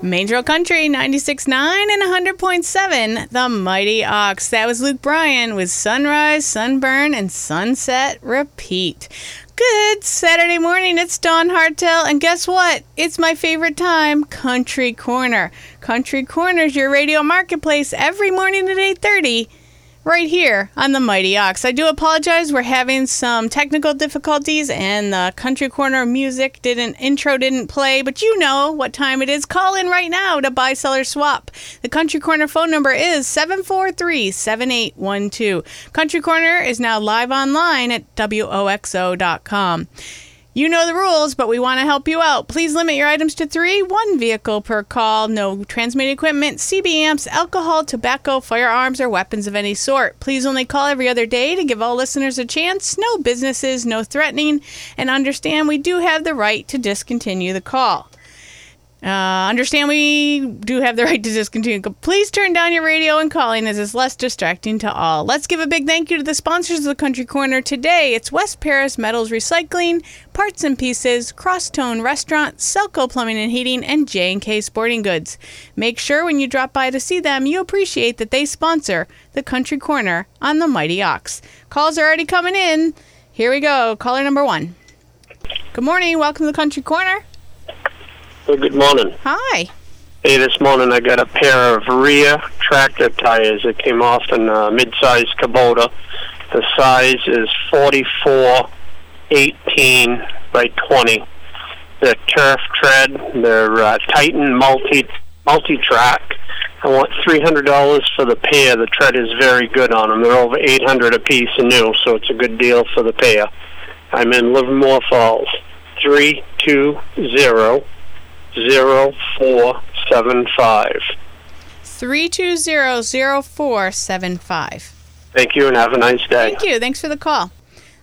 Main Country 96.9 and 100.7, The Mighty Ox. That was Luke Bryan with Sunrise, Sunburn, and Sunset Repeat. Good Saturday morning, it's Dawn Hartel, and guess what? It's my favorite time, Country Corner. Country Corner's your radio marketplace every morning at 8.30 right here on the Mighty Ox. I do apologize. We're having some technical difficulties and the Country Corner music didn't intro didn't play, but you know what time it is. Call in right now to buy seller swap. The Country Corner phone number is 743-7812. Country Corner is now live online at woxo.com. You know the rules, but we want to help you out. Please limit your items to three, one vehicle per call, no transmitting equipment, CB amps, alcohol, tobacco, firearms, or weapons of any sort. Please only call every other day to give all listeners a chance. No businesses, no threatening, and understand we do have the right to discontinue the call. Uh, understand we do have the right to discontinue. Please turn down your radio and calling as it's less distracting to all. Let's give a big thank you to the sponsors of the Country Corner today. It's West Paris Metals Recycling, Parts and Pieces, Crosstone Restaurant, Selco Plumbing and Heating, and J&K Sporting Goods. Make sure when you drop by to see them, you appreciate that they sponsor the Country Corner on the Mighty Ox. Calls are already coming in. Here we go. Caller number one. Good morning. Welcome to the Country Corner. Well, good morning. Hi. Hey, this morning I got a pair of rear tractor tires that came off in a mid-sized Kubota. The size is 44 18 by 20. They're turf tread. They're uh, Titan multi multi track. I want three hundred dollars for the pair. The tread is very good on them. They're over eight hundred a piece new, so it's a good deal for the pair. I'm in Livermore Falls. Three two zero zero four seven five. Three two zero zero four seven five. Thank you and have a nice day. Thank you. Thanks for the call.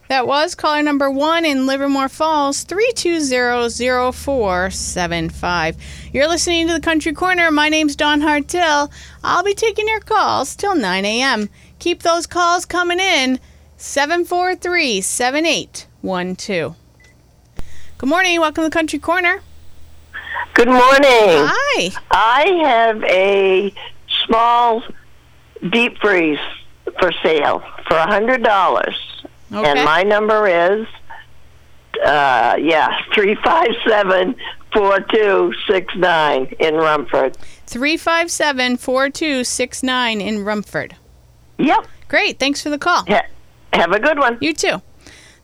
That was caller number one in Livermore Falls, 320-0475. You're listening to the Country Corner. My name's Dawn Hartill. I'll be taking your calls till 9 a.m. Keep those calls coming in. 743-7812. Good morning. Welcome to the Country Corner. Good morning. Hi. I have a small deep freeze for sale for a hundred dollars, Okay. and my number is uh, yeah three five seven four two six nine in Rumford. 357-4269 in Rumford. Yep. Great. Thanks for the call. Ha- have a good one. You too.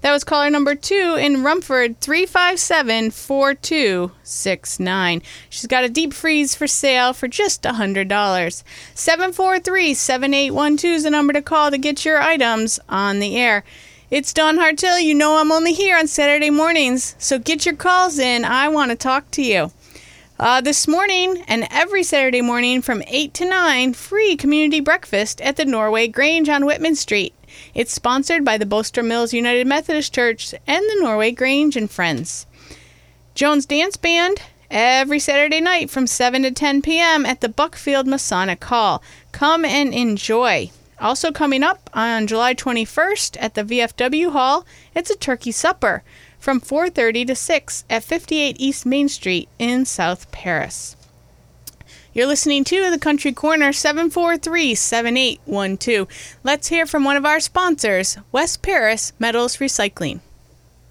That was caller number two in Rumford, 357 4269. She's got a deep freeze for sale for just $100. 743 7812 is the number to call to get your items on the air. It's Dawn Hartill. You know I'm only here on Saturday mornings, so get your calls in. I want to talk to you. Uh, this morning and every Saturday morning from 8 to 9, free community breakfast at the Norway Grange on Whitman Street. It's sponsored by the Bolsters Mills United Methodist Church and the Norway Grange and Friends. Jones Dance Band every Saturday night from 7 to 10 p.m. at the Buckfield Masonic Hall. Come and enjoy. Also coming up on July 21st at the VFW Hall, it's a turkey supper from 4:30 to 6 at 58 East Main Street in South Paris. You're listening to the Country Corner 743-7812. Let's hear from one of our sponsors, West Paris Metals Recycling.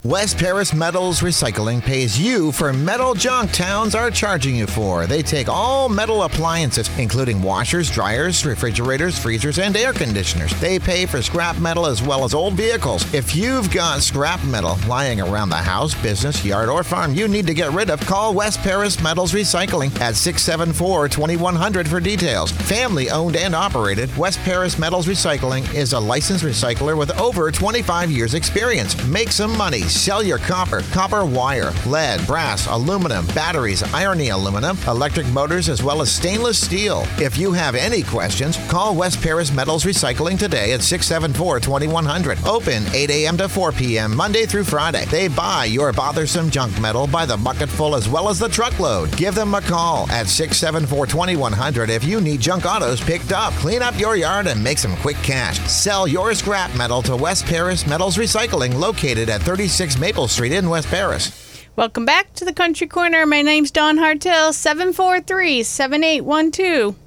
West Paris Metals Recycling pays you for metal junk towns are charging you for. They take all metal appliances, including washers, dryers, refrigerators, freezers, and air conditioners. They pay for scrap metal as well as old vehicles. If you've got scrap metal lying around the house, business, yard, or farm you need to get rid of, call West Paris Metals Recycling at 674 2100 for details. Family owned and operated, West Paris Metals Recycling is a licensed recycler with over 25 years' experience. Make some money. Sell your copper, copper wire, lead, brass, aluminum, batteries, irony aluminum, electric motors, as well as stainless steel. If you have any questions, call West Paris Metals Recycling today at 674 2100. Open 8 a.m. to 4 p.m. Monday through Friday. They buy your bothersome junk metal by the bucketful as well as the truckload. Give them a call at 674 2100 if you need junk autos picked up. Clean up your yard and make some quick cash. Sell your scrap metal to West Paris Metals Recycling located at 36 Maple Street in West Paris. Welcome back to the Country Corner. My name's Dawn Hartill, 743 7812.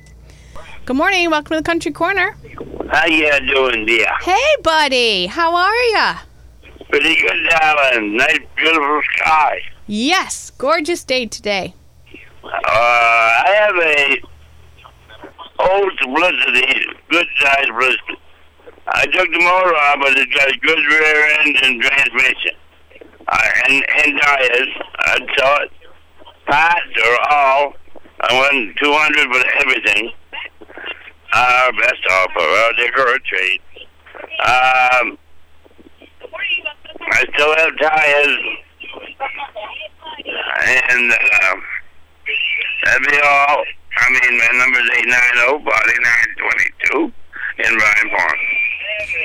Good morning. Welcome to the Country Corner. How you doing, dear? Hey, buddy. How are ya? Pretty good, darling. Nice, beautiful sky. Yes, gorgeous day today. Uh, I have a old Felicity, good size Felicity. I took the motor off, but it's got a good rear end and transmission. Uh, and, and tires. I saw it. Parts or all. I went 200 for everything. Uh, best offer. I'll take her a trade. Um, I still have tires. And, uh, that'd be all. I mean, my number's 890 4922 in Bryant Pond.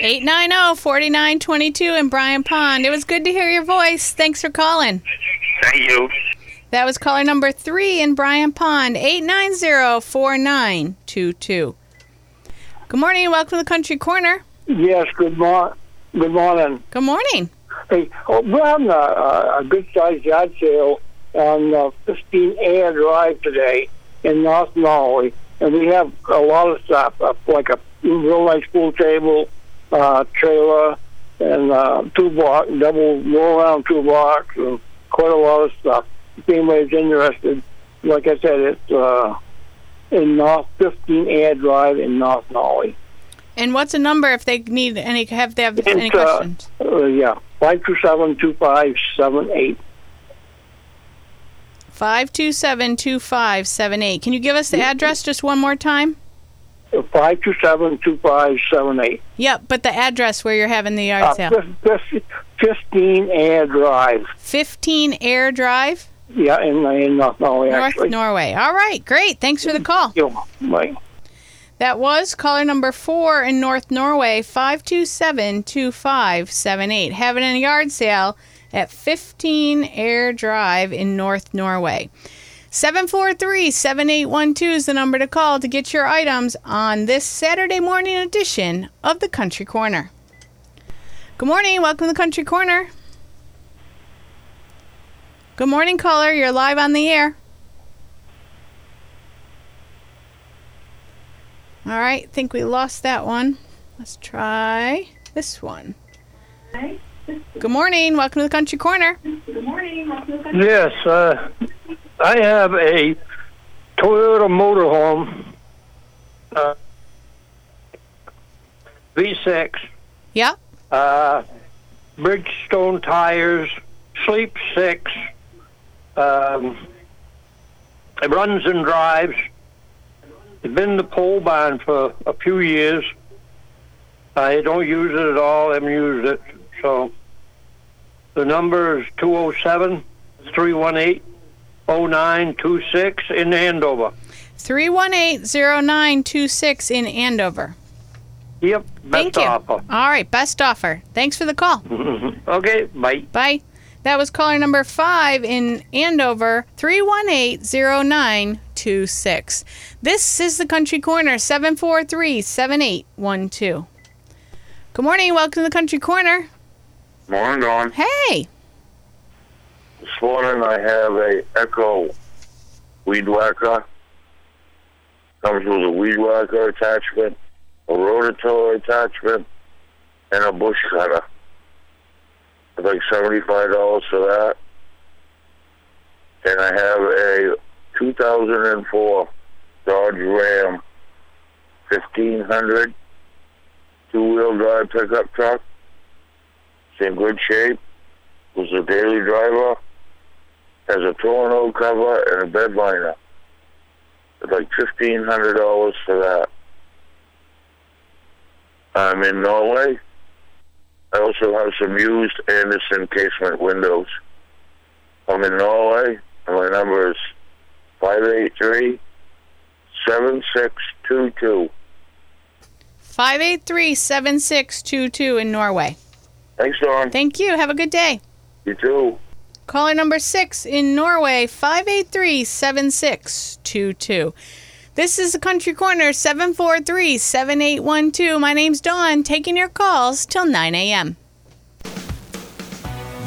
890 4922 in Bryant Pond. It was good to hear your voice. Thanks for calling. Thank you. That was caller number three in Bryant Pond, 890 4922. Good morning and welcome to the Country Corner. Yes, good morning. Good morning. Good morning. Hey, oh, we're having a, a, a good sized yard sale on uh, 15 Air Drive today in North Norway, and we have a lot of stuff, uh, like a real nice pool table, uh, trailer, and uh, two block, double roll around two blocks, and quite a lot of stuff. If anybody's interested, like I said, it's uh, in North 15 Air Drive in North Norway. And what's a number if they need any have they have any It's, uh, questions? Uh, yeah, five two seven two five seven eight. 527 2578. Can you give us the address just one more time? Five two seven two five seven eight. Yep, but the address where you're having the yard Uh, sale. fif- fif- Fifteen Air Drive. 15 Air Drive, Yeah, in in North Norway North actually. Norway. All right, great. Thanks for the call. You, right. That was caller number four in North Norway, 527 2578. Having a yard sale at 15 Air Drive in North Norway. 743 7812 is the number to call to get your items on this Saturday morning edition of the Country Corner. Good morning. Welcome to the Country Corner. Good morning, caller. You're live on the air. All right, think we lost that one. Let's try this one. Good morning. Welcome to the Country Corner. Good morning. Yes, uh, I have a Toyota motorhome uh, V6, Yeah. uh, Bridgestone tires, Sleep 6. Um, it runs and drives. It's been the pole barn for a few years. I don't use it at all. I haven't used it. So the number is 207 318 0926 in Andover. 318-0926 in Andover. Yep, best Thank you. offer. All right, best offer. Thanks for the call. Okay, bye. Bye. That was caller number five in Andover, 318-0926. This is the Country Corner, 743-7812. Good morning. Welcome to the Country Corner. Morning, Dawn. Hey. This morning I have a Echo weed whacker. Comes with a weed whacker attachment, a rototiller attachment, and a bush cutter. Like seventy-five dollars for that. And I have a 2004 Dodge Ram 1500 two-wheel drive pickup truck. It's in good shape. Was a daily driver has a tonneau cover and a bed liner. It's like fifteen hundred dollars for that. I'm in Norway. I also have some used Anderson casement windows. I'm in Norway, and my number is five eight three seven six two two. 583-7622 in Norway. Thanks, Dawn. Thank you. Have a good day. You too. Caller number six in Norway, 583 7622. This is the Country Corner, 743 7812. My name's Dawn, taking your calls till 9 a.m.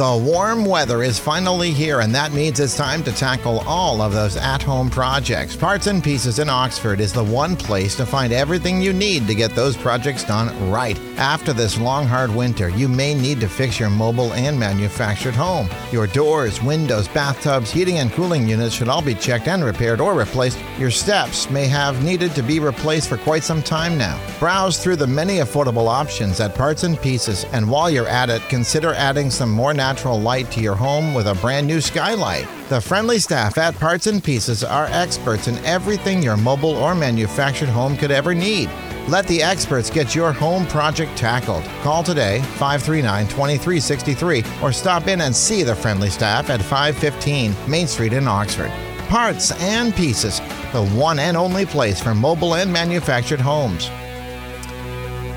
The warm weather is finally here, and that means it's time to tackle all of those at home projects. Parts and Pieces in Oxford is the one place to find everything you need to get those projects done right. After this long, hard winter, you may need to fix your mobile and manufactured home. Your doors, windows, bathtubs, heating and cooling units should all be checked and repaired or replaced. Your steps may have needed to be replaced for quite some time now. Browse through the many affordable options at Parts and Pieces, and while you're at it, consider adding some more natural light to your home with a brand new skylight. The friendly staff at Parts and Pieces are experts in everything your mobile or manufactured home could ever need. Let the experts get your home project tackled. Call today 539 2363 or stop in and see the friendly staff at 515 Main Street in Oxford. Parts and Pieces, the one and only place for mobile and manufactured homes.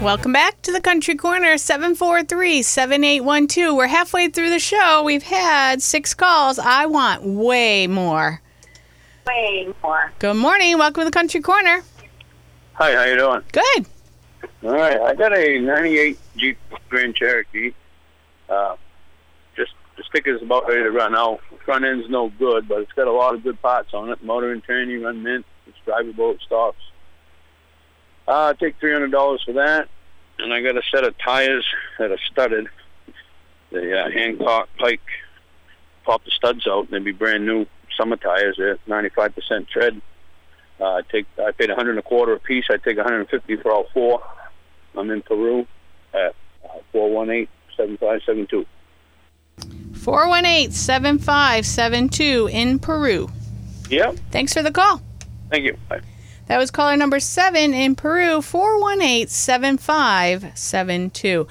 Welcome back to the Country Corner, 743 7812. We're halfway through the show. We've had six calls. I want way more. Way more. Good morning. Welcome to the Country Corner. Hi, how you doing? Good. All right, I got a '98 Jeep Grand Cherokee. Uh, just the sticker's about ready to run out. Front end's no good, but it's got a lot of good parts on it. Motor and tranny run mint. It's drivable. It stops. Uh, I take three hundred dollars for that, and I got a set of tires that are studded. The uh, Hankook iPike pop the studs out, and they'd be brand new summer tires. They're ninety-five percent tread. Uh, I take I paid a hundred and a quarter a piece. I take a hundred and fifty for all four. I'm in Peru at uh, four one eight seven five seven two. 418 7572 in Peru. Yep. Thanks for the call. Thank you. Bye. That was caller number seven in Peru, 418 7572.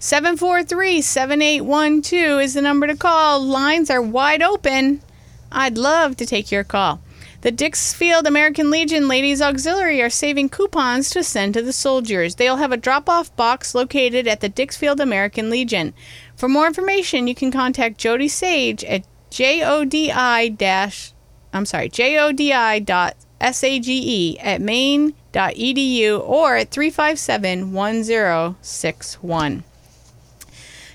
743 7812 is the number to call. Lines are wide open. I'd love to take your call. The Dixfield American Legion Ladies Auxiliary are saving coupons to send to the soldiers. They'll have a drop off box located at the Dixfield American Legion. For more information, you can contact Jody Sage at jodi I'm sorry, jodi dot sage at maine.edu or at 357 1061.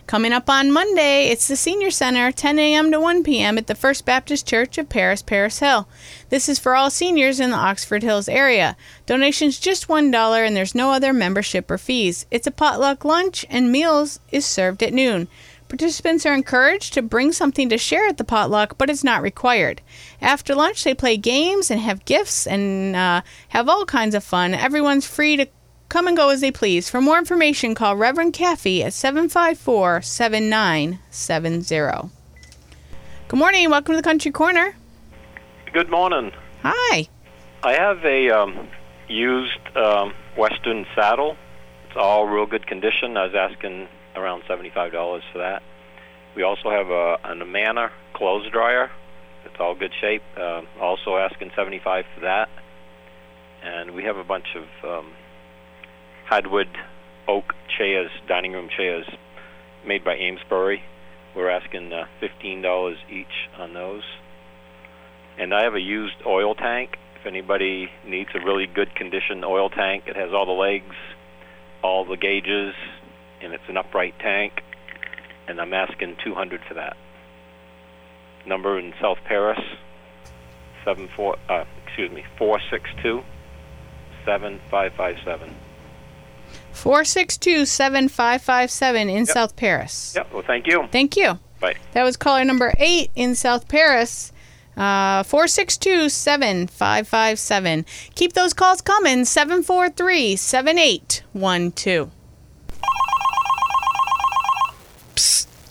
Coming up on Monday, it's the Senior Center, 10 a.m. to 1 p.m. at the First Baptist Church of Paris, Paris Hill. This is for all seniors in the Oxford Hills area. Donations just $1 and there's no other membership or fees. It's a potluck lunch and meals is served at noon. Participants are encouraged to bring something to share at the potluck, but it's not required. After lunch, they play games and have gifts and uh, have all kinds of fun. Everyone's free to come and go as they please. For more information, call Reverend Caffey at 754 7970. Good morning. Welcome to the Country Corner. Good morning. Hi. I have a um, used um, Western saddle. It's all real good condition. I was asking around seventy-five dollars for that. We also have a an Amana clothes dryer. It's all good shape. Uh, also asking seventy-five for that. And we have a bunch of um, hardwood oak chairs, dining room chairs, made by Amesbury. We're asking uh, fifteen dollars each on those. And I have a used oil tank. If anybody needs a really good condition oil tank, it has all the legs, all the gauges, and it's an upright tank. And I'm asking 200 for that. Number in South Paris, seven four. Uh, excuse me, four six two seven five five seven. 462 7557 in South Paris. Yep. Well, thank you. Thank you. Bye. That was caller number eight in South Paris. Uh, 462 7557. Keep those calls coming. 743 7812.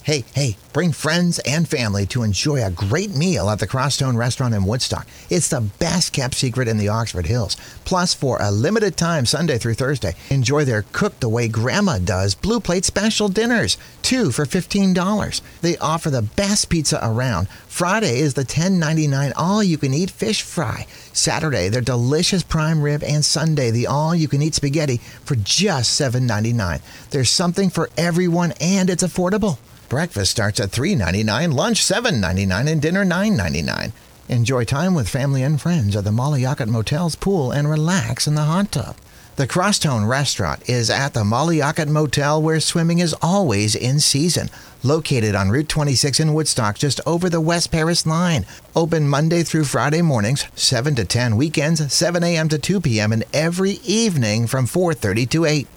Hey, hey, bring friends and family to enjoy a great meal at the Crosstone Restaurant in Woodstock. It's the best kept secret in the Oxford Hills. Plus, for a limited time, Sunday through Thursday, enjoy their cooked the way Grandma does Blue Plate special dinners, two for $15. They offer the best pizza around. Friday is the $10.99 all you can eat fish fry. Saturday, their delicious prime rib, and Sunday, the all you can eat spaghetti for just $7.99. There's something for everyone, and it's affordable. Breakfast starts at $3.99, lunch $7.99, and dinner $9.99. Enjoy time with family and friends at the Mollyockett Motel's pool and relax in the hot tub. The Crosstone Restaurant is at the Mollyockett Motel where swimming is always in season. Located on Route 26 in Woodstock, just over the West Paris line. Open Monday through Friday mornings, 7 to 10 weekends, 7 a.m. to 2 p.m. and every evening from 4:30 to 8.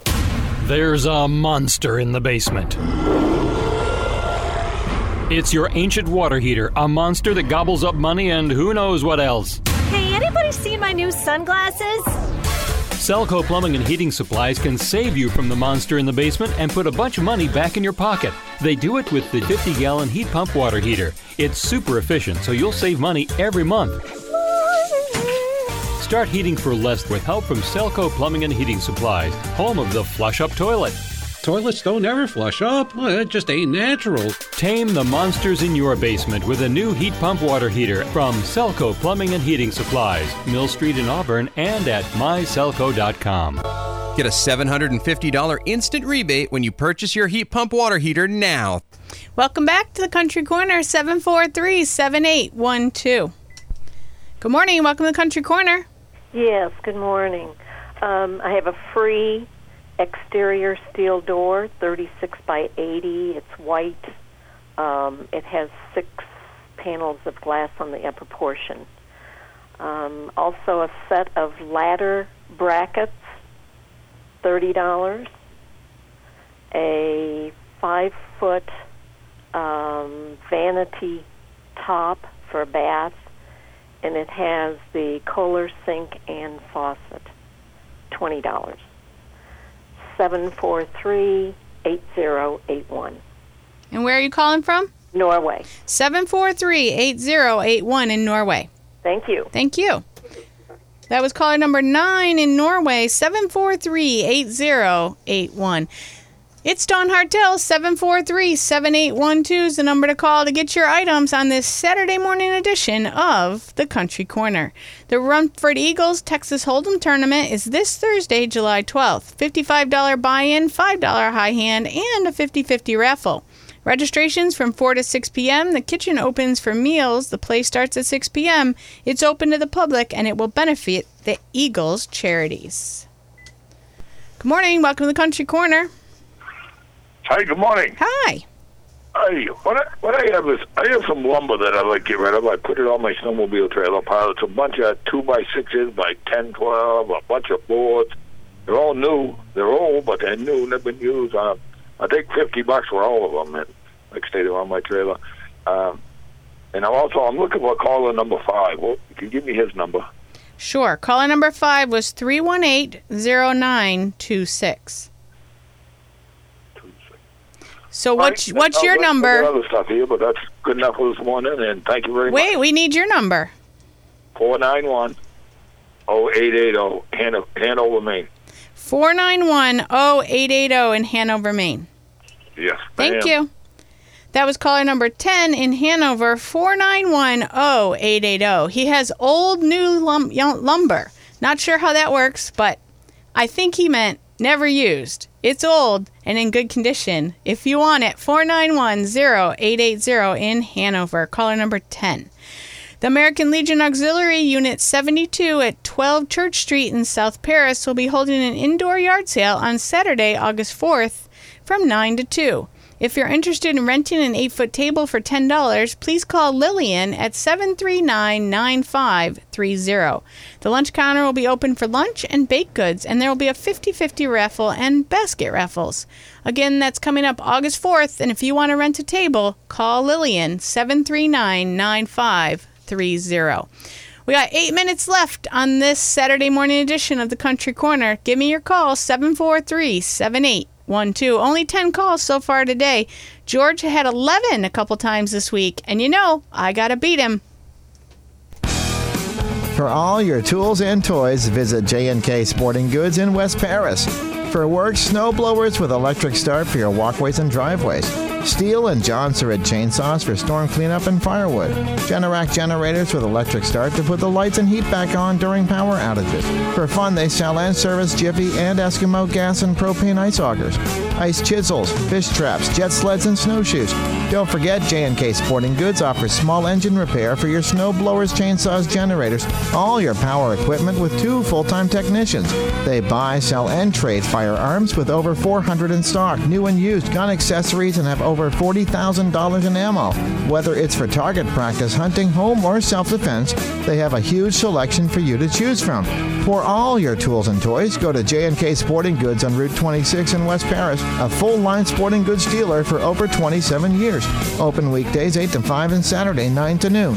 There's a monster in the basement. It's your ancient water heater, a monster that gobbles up money and who knows what else. Hey, anybody seen my new sunglasses? Selco Plumbing and Heating Supplies can save you from the monster in the basement and put a bunch of money back in your pocket. They do it with the 50 gallon heat pump water heater. It's super efficient, so you'll save money every month. Start heating for less with help from Selco Plumbing and Heating Supplies, home of the flush up toilet. Toilets don't ever flush up. Well, it just ain't natural. Tame the monsters in your basement with a new heat pump water heater from Selco Plumbing and Heating Supplies, Mill Street in Auburn, and at myselco.com. Get a $750 instant rebate when you purchase your heat pump water heater now. Welcome back to the Country Corner, 743 7812. Good morning. Welcome to the Country Corner. Yes, good morning. Um, I have a free exterior steel door, 36 by 80. It's white. Um, it has six panels of glass on the upper portion. Um, also, a set of ladder brackets, $30. A five foot um, vanity top for a bath, and it has the Kohler sink and faucet, $20. 743 8081. And where are you calling from? Norway. 743 8081 in Norway. Thank you. Thank you. That was caller number nine in Norway, 743 8081. It's Dawn Hartel, 743 7812 is the number to call to get your items on this Saturday morning edition of the Country Corner. The Rumford Eagles Texas Hold'em Tournament is this Thursday, July 12th. $55 buy in, $5 high hand, and a 50 50 raffle. Registrations from 4 to 6 p.m. The kitchen opens for meals. The play starts at 6 p.m. It's open to the public and it will benefit the Eagles charities. Good morning. Welcome to the Country Corner. Hi, good morning. Hi. Hey, what I, what I have is I have some lumber that I'd like to get rid of. I put it on my snowmobile trailer pile. It's a bunch of two by sixes by ten, twelve, a bunch of boards. They're all new. They're old, but they're new. They've been used. Uh, I think fifty bucks for all of them. And like stay there on my trailer. Um, and I'm also I'm looking for caller number five. Well, you can give me his number. Sure. Caller number five was 318 0926. So what's Right, what's I'll oh, your number? Other stuff here, but that's good enough for this morning. And thank you very much. Wait, we need your number. Four nine one oh eight eight oh, zero Hanover, Maine. 491-0880 in Hanover, Maine. Yes. Thank you. That was caller number 10 in Hanover, 491-0880. He has old new lum- lumber. Not sure how that works, but I think he meant never used. It's old and in good condition. If you want it, 491-0880 in Hanover, caller number 10. The American Legion Auxiliary Unit 72 at 12 Church Street in South Paris will be holding an indoor yard sale on Saturday, August 4th from 9 to 2. If you're interested in renting an 8 foot table for $10, please call Lillian at 739 9530. The lunch counter will be open for lunch and baked goods, and there will be a 50 50 raffle and basket raffles. Again, that's coming up August 4th, and if you want to rent a table, call Lillian 739 9530. We got eight minutes left on this Saturday morning edition of the Country Corner. Give me your call, 743 7812. Only 10 calls so far today. George had 11 a couple times this week, and you know, I got to beat him. For all your tools and toys, visit J&K Sporting Goods in West Paris. For work, snow blowers with electric start for your walkways and driveways. Stihl and John chainsaws for storm cleanup and firewood. Generac generators with electric start to put the lights and heat back on during power outages. For fun, they sell and service Jiffy and Eskimo gas and propane ice augers, ice chisels, fish traps, jet sleds, and snowshoes. Don't forget, J&K Sporting Goods offers small engine repair for your snow blowers, chainsaws, generators, all your power equipment with two full-time technicians. They buy, sell, and trade firearms with over 400 in stock, new and used gun accessories, and have over $40,000 in ammo. Whether it's for target practice, hunting, home, or self-defense, they have a huge selection for you to choose from. For all your tools and toys, go to J&K Sporting Goods on Route 26 in West Paris, a full-line sporting goods dealer for over 27 years. Open weekdays 8 to 5 and Saturday 9 to noon.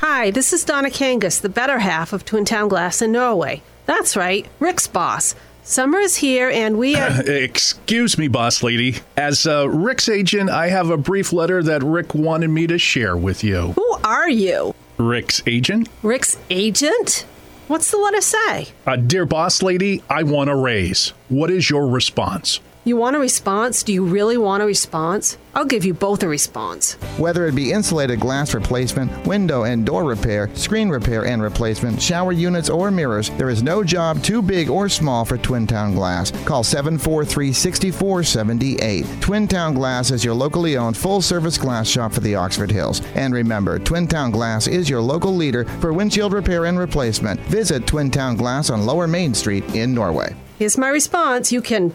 Hi, this is Donna Kangas, the better half of Twin Town Glass in Norway. That's right, Rick's boss. Summer is here, and we are. Excuse me, boss lady. As uh, Rick's agent, I have a brief letter that Rick wanted me to share with you. Who are you? Rick's agent? Rick's agent? What's the letter say? Uh, dear boss lady, I want a raise. What is your response? You want a response? Do you really want a response? I'll give you both a response. Whether it be insulated glass replacement, window and door repair, screen repair and replacement, shower units, or mirrors, there is no job too big or small for Twin Town Glass. Call 743 6478. Twin Town Glass is your locally owned full service glass shop for the Oxford Hills. And remember, Twin Town Glass is your local leader for windshield repair and replacement. Visit Twin Town Glass on Lower Main Street in Norway. Here's my response. You can.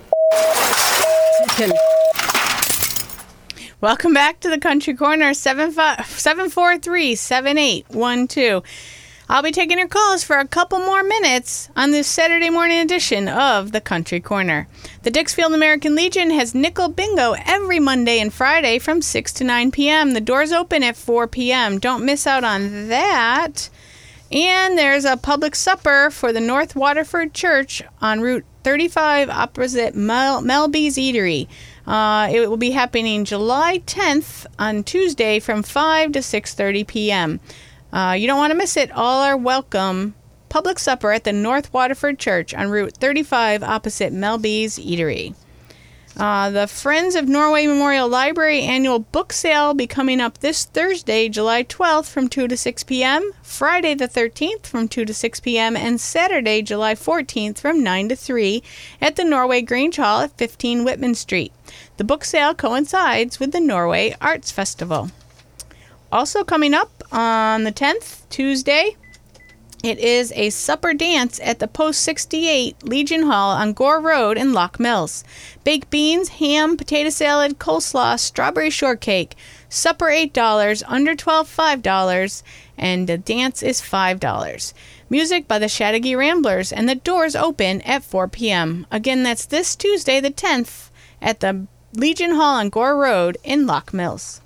Welcome back to the Country Corner, 743 7812. I'll be taking your calls for a couple more minutes on this Saturday morning edition of the Country Corner. The Dixfield American Legion has nickel bingo every Monday and Friday from 6 to 9 p.m. The doors open at 4 p.m. Don't miss out on that. And there's a public supper for the North Waterford Church on Route 35 opposite Mel- Melby's Eatery. Uh, it will be happening July 10th on Tuesday from 5 to 6:30 p.m. Uh, you don't want to miss it. All are welcome. Public supper at the North Waterford Church on Route 35 opposite Melby's Eatery. Uh, the Friends of Norway Memorial Library annual book sale be coming up this Thursday, July 12th from 2 to 6 p.m., Friday the 13th from 2 to 6 p.m., and Saturday, July 14th from 9 to 3 at the Norway Grange Hall at 15 Whitman Street. The book sale coincides with the Norway Arts Festival. Also coming up on the 10th, Tuesday, it is a supper dance at the Post 68 Legion Hall on Gore Road in Locke Mills. Baked beans, ham, potato salad, coleslaw, strawberry shortcake. Supper $8, under 12 $5, and the dance is $5. Music by the Chattagee Ramblers, and the doors open at 4 p.m. Again, that's this Tuesday, the 10th, at the Legion Hall on Gore Road in Locke Mills.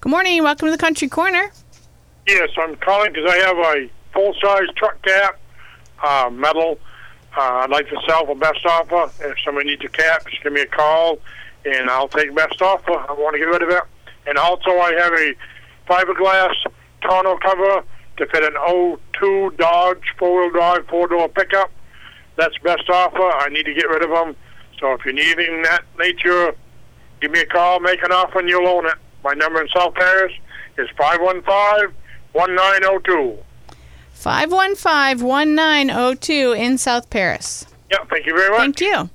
Good morning, welcome to the Country Corner. Yes, I'm calling because I have a full-size truck cap, uh, metal. Uh, I'd like to sell for best offer. If somebody needs a cap, just give me a call, and I'll take best offer. I want to get rid of it. And also, I have a fiberglass tonneau cover to fit an 02 Dodge four-wheel drive four-door pickup. That's best offer. I need to get rid of them. So if you're needing that nature, give me a call, make an offer, and you'll own it. My number in South Paris is 515 1902. 515 1902 in South Paris. Yeah, thank you very much. Thank you.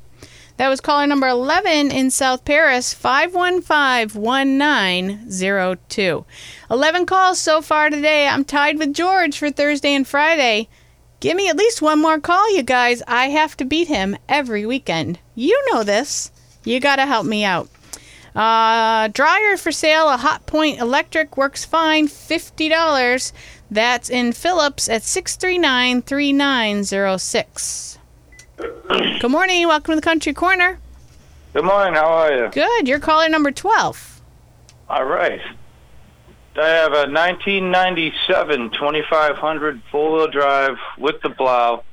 That was caller number 11 in South Paris, 515 1902. 11 calls so far today. I'm tied with George for Thursday and Friday. Give me at least one more call, you guys. I have to beat him every weekend. You know this. You got to help me out. Uh, dryer for sale, a Hotpoint Electric works fine, $50. That's in Phillips at 639 3906. Good morning. Welcome to the Country Corner. Good morning. How are you? Good. You're caller number 12. All right. I have a 1997 2500 four-wheel drive with the plow.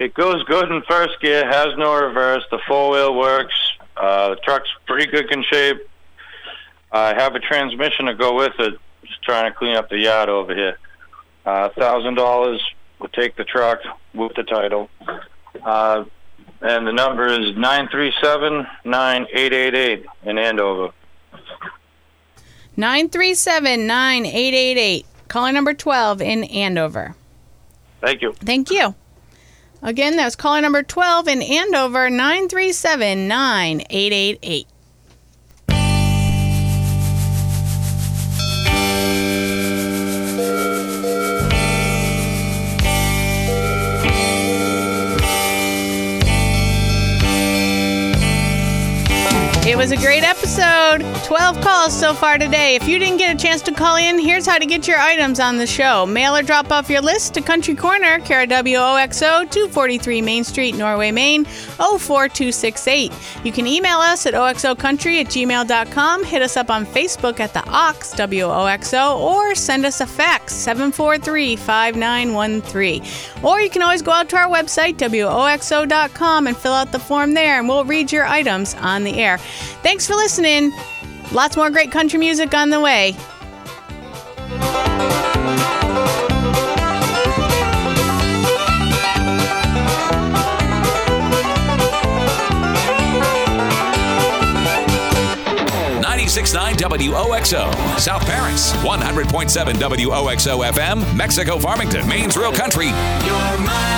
It goes good in first gear, has no reverse. The four-wheel works. Uh, the truck's pretty good in shape. I have a transmission to go with it. Just trying to clean up the yard over here. Uh, thousand dollars would take the truck with the title. Uh, and the number is nine three seven nine eight eight eight in Andover. 937 9888. Caller number 12 in Andover. Thank you. Thank you. Again, that was caller number 12 in Andover, 937 9888. It was a great episode. 12 calls so far today. If you didn't get a chance to call in, here's how to get your items on the show. Mail or drop off your list to Country Corner, Cara WOXO, 243 Main Street, Norway, Maine, 04268. You can email us at oxocountry at gmail.com, hit us up on Facebook at the Ox, WOXO, or send us a fax, 743 5913. Or you can always go out to our website, WOXO.com, and fill out the form there, and we'll read your items on the air. Thanks for listening. Lots more great country music on the way. Ninety-six-nine WOXO, South Paris, 100.7 WOXO FM, Mexico Farmington, Maine's Real Country. You're mine.